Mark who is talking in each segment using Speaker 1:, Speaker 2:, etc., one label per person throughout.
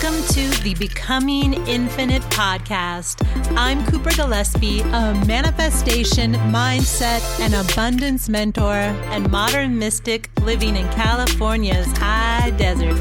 Speaker 1: Welcome to the Becoming Infinite podcast. I'm Cooper Gillespie, a manifestation, mindset, and abundance mentor and modern mystic living in California's high desert.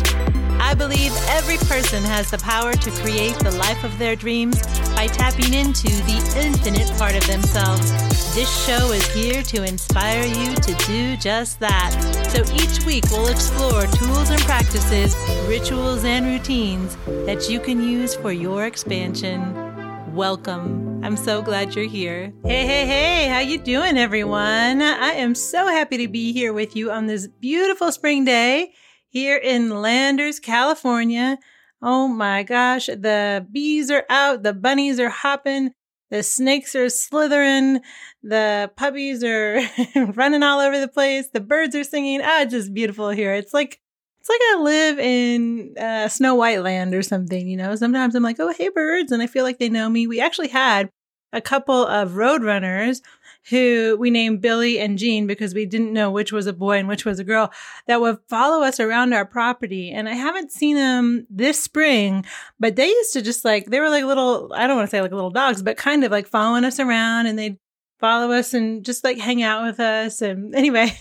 Speaker 1: I believe every person has the power to create the life of their dreams by tapping into the infinite part of themselves. This show is here to inspire you to do just that. So each week we'll explore tools and practices, rituals and routines that you can use for your expansion. Welcome. I'm so glad you're here. Hey, hey, hey, how you doing everyone? I am so happy to be here with you on this beautiful spring day here in Landers, California. Oh my gosh, the bees are out, the bunnies are hopping, the snakes are slithering, the puppies are running all over the place, the birds are singing. Ah, it's just beautiful here. It's like it's like I live in uh, Snow White land or something, you know. Sometimes I'm like, oh, hey, birds, and I feel like they know me. We actually had a couple of roadrunners who we named Billy and Jean because we didn't know which was a boy and which was a girl that would follow us around our property. And I haven't seen them this spring, but they used to just like, they were like little, I don't want to say like little dogs, but kind of like following us around and they'd follow us and just like hang out with us. And anyway,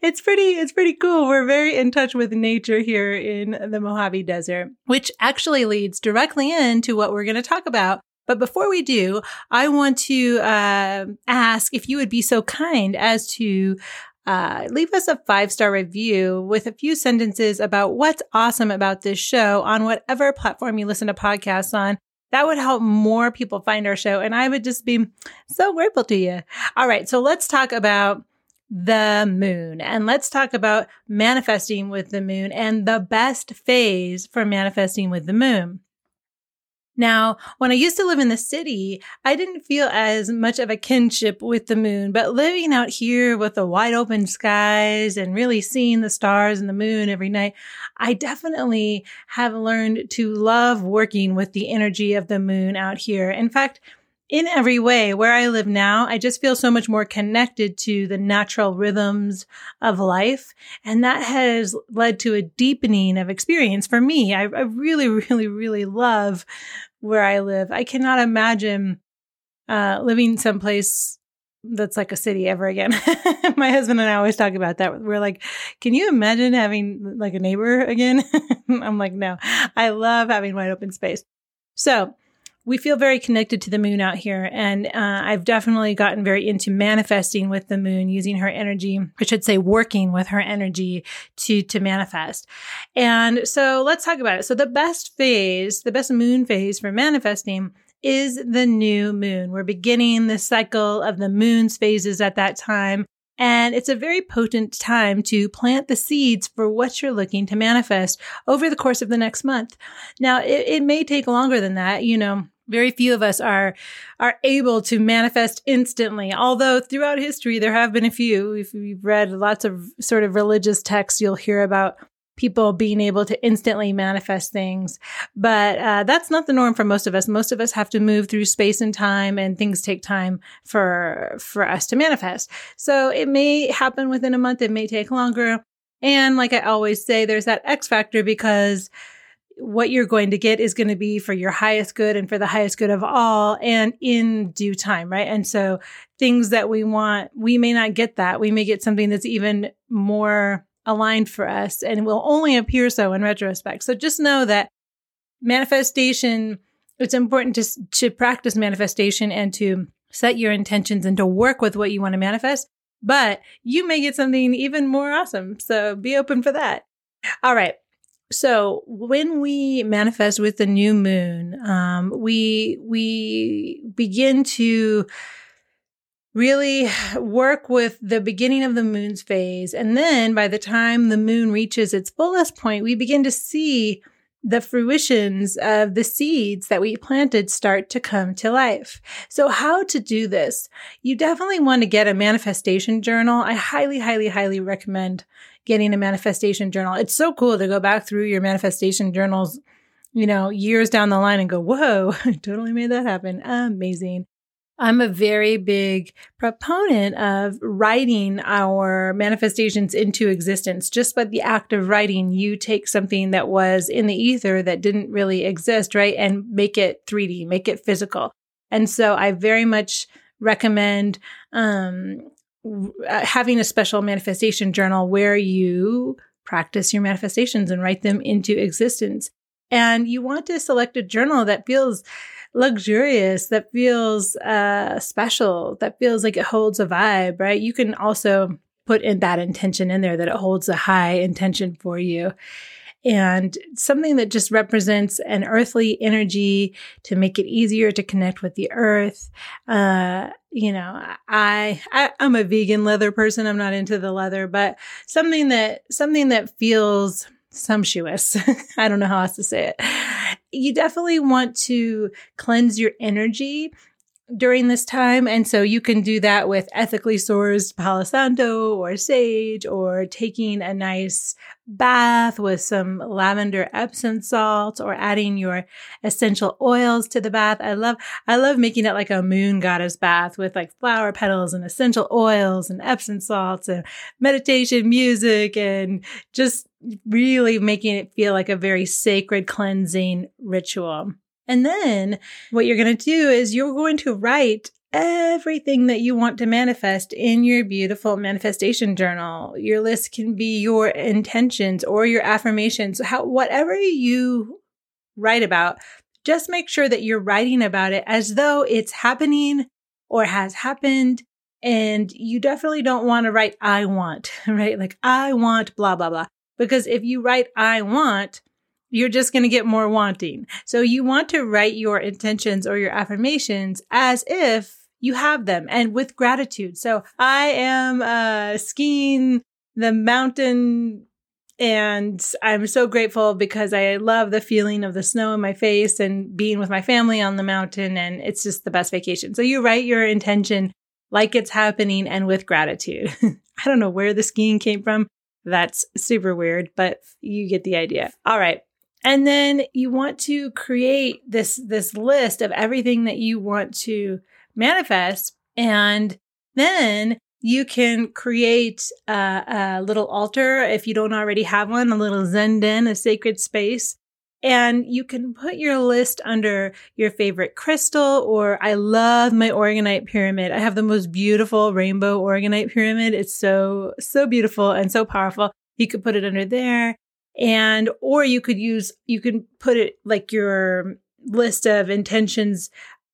Speaker 1: it's pretty, it's pretty cool. We're very in touch with nature here in the Mojave Desert, which actually leads directly into what we're going to talk about but before we do, I want to uh, ask if you would be so kind as to uh, leave us a five star review with a few sentences about what's awesome about this show on whatever platform you listen to podcasts on. That would help more people find our show. And I would just be so grateful to you. All right. So let's talk about the moon and let's talk about manifesting with the moon and the best phase for manifesting with the moon. Now, when I used to live in the city, I didn't feel as much of a kinship with the moon, but living out here with the wide open skies and really seeing the stars and the moon every night, I definitely have learned to love working with the energy of the moon out here. In fact, in every way, where I live now, I just feel so much more connected to the natural rhythms of life. And that has led to a deepening of experience for me. I, I really, really, really love where I live. I cannot imagine uh, living someplace that's like a city ever again. My husband and I always talk about that. We're like, can you imagine having like a neighbor again? I'm like, no, I love having wide open space. So we feel very connected to the moon out here. And uh, I've definitely gotten very into manifesting with the moon, using her energy, I should say working with her energy to, to manifest. And so let's talk about it. So the best phase, the best moon phase for manifesting is the new moon. We're beginning the cycle of the moon's phases at that time. And it's a very potent time to plant the seeds for what you're looking to manifest over the course of the next month. Now, it, it may take longer than that. You know, very few of us are are able to manifest instantly although throughout history there have been a few. If you've read lots of sort of religious texts. You'll hear about people being able to instantly manifest things. But uh, that's not the norm for most of us. Most of us have to move through space and time and things take time for for us to manifest. So it may happen within a month. It may take longer. And like i always say there's that x factor because what you're going to get is going to be for your highest good and for the highest good of all and in due time, right? And so things that we want, we may not get that. We may get something that's even more aligned for us and will only appear so in retrospect. So just know that manifestation, it's important to, to practice manifestation and to set your intentions and to work with what you want to manifest. But you may get something even more awesome. So be open for that. All right. So when we manifest with the new moon, um, we we begin to really work with the beginning of the moon's phase, and then by the time the moon reaches its fullest point, we begin to see the fruitions of the seeds that we planted start to come to life. So how to do this? You definitely want to get a manifestation journal. I highly, highly, highly recommend getting a manifestation journal. It's so cool to go back through your manifestation journals, you know, years down the line and go, whoa, I totally made that happen. Amazing. I'm a very big proponent of writing our manifestations into existence. Just by the act of writing, you take something that was in the ether that didn't really exist, right? And make it 3D, make it physical. And so I very much recommend um, uh, having a special manifestation journal where you practice your manifestations and write them into existence. And you want to select a journal that feels luxurious, that feels uh, special, that feels like it holds a vibe, right? You can also put in that intention in there that it holds a high intention for you. And something that just represents an earthly energy to make it easier to connect with the earth. Uh, you know, I, I I'm a vegan leather person. I'm not into the leather, but something that something that feels sumptuous. I don't know how else to say it. You definitely want to cleanse your energy during this time. And so you can do that with ethically sourced Palo Santo or sage or taking a nice bath with some lavender Epsom salts or adding your essential oils to the bath. I love, I love making it like a moon goddess bath with like flower petals and essential oils and Epsom salts and meditation music and just really making it feel like a very sacred cleansing ritual. And then what you're going to do is you're going to write everything that you want to manifest in your beautiful manifestation journal. Your list can be your intentions or your affirmations, how, whatever you write about, just make sure that you're writing about it as though it's happening or has happened. And you definitely don't want to write, I want, right? Like, I want blah, blah, blah. Because if you write, I want, you're just going to get more wanting. So you want to write your intentions or your affirmations as if you have them and with gratitude. So I am uh, skiing the mountain and I'm so grateful because I love the feeling of the snow in my face and being with my family on the mountain. And it's just the best vacation. So you write your intention like it's happening and with gratitude. I don't know where the skiing came from. That's super weird, but you get the idea. All right. And then you want to create this, this list of everything that you want to manifest. And then you can create a, a, little altar if you don't already have one, a little Zen den, a sacred space. And you can put your list under your favorite crystal, or I love my Orgonite pyramid. I have the most beautiful rainbow Orgonite pyramid. It's so, so beautiful and so powerful. You could put it under there. And, or you could use, you can put it like your list of intentions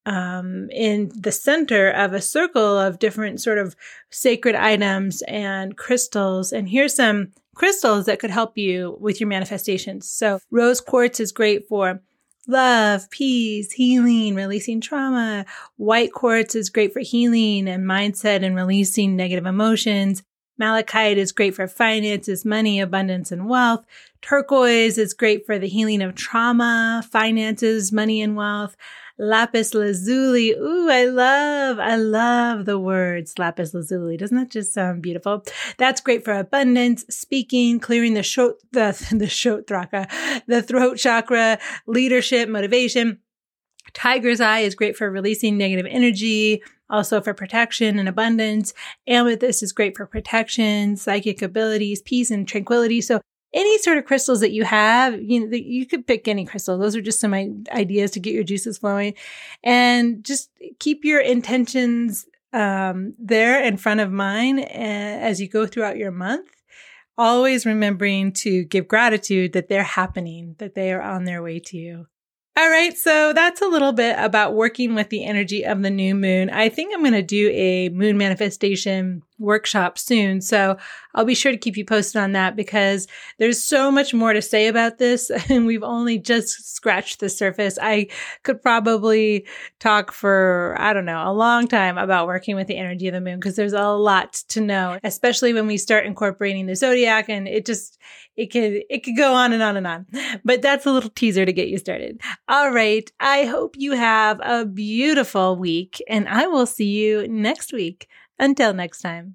Speaker 1: um, in the center of a circle of different sort of sacred items and crystals. And here's some crystals that could help you with your manifestations. So rose quartz is great for love, peace, healing, releasing trauma. White quartz is great for healing and mindset and releasing negative emotions. Malachite is great for finances, money, abundance, and wealth. Turquoise is great for the healing of trauma, finances, money, and wealth lapis lazuli. Ooh, I love, I love the words lapis lazuli. Doesn't that just sound beautiful? That's great for abundance, speaking, clearing the throat, the, the throat chakra, the throat chakra, leadership, motivation. Tiger's eye is great for releasing negative energy, also for protection and abundance. Amethyst is great for protection, psychic abilities, peace and tranquility. So any sort of crystals that you have, you know, you could pick any crystal. Those are just some ideas to get your juices flowing and just keep your intentions um, there in front of mine as you go throughout your month. Always remembering to give gratitude that they're happening, that they are on their way to you. All right, so that's a little bit about working with the energy of the new moon. I think I'm going to do a moon manifestation workshop soon. So I'll be sure to keep you posted on that because there's so much more to say about this and we've only just scratched the surface. I could probably talk for, I don't know, a long time about working with the energy of the moon because there's a lot to know, especially when we start incorporating the zodiac and it just, it could it could go on and on and on. But that's a little teaser to get you started. All right. I hope you have a beautiful week and I will see you next week. Until next time.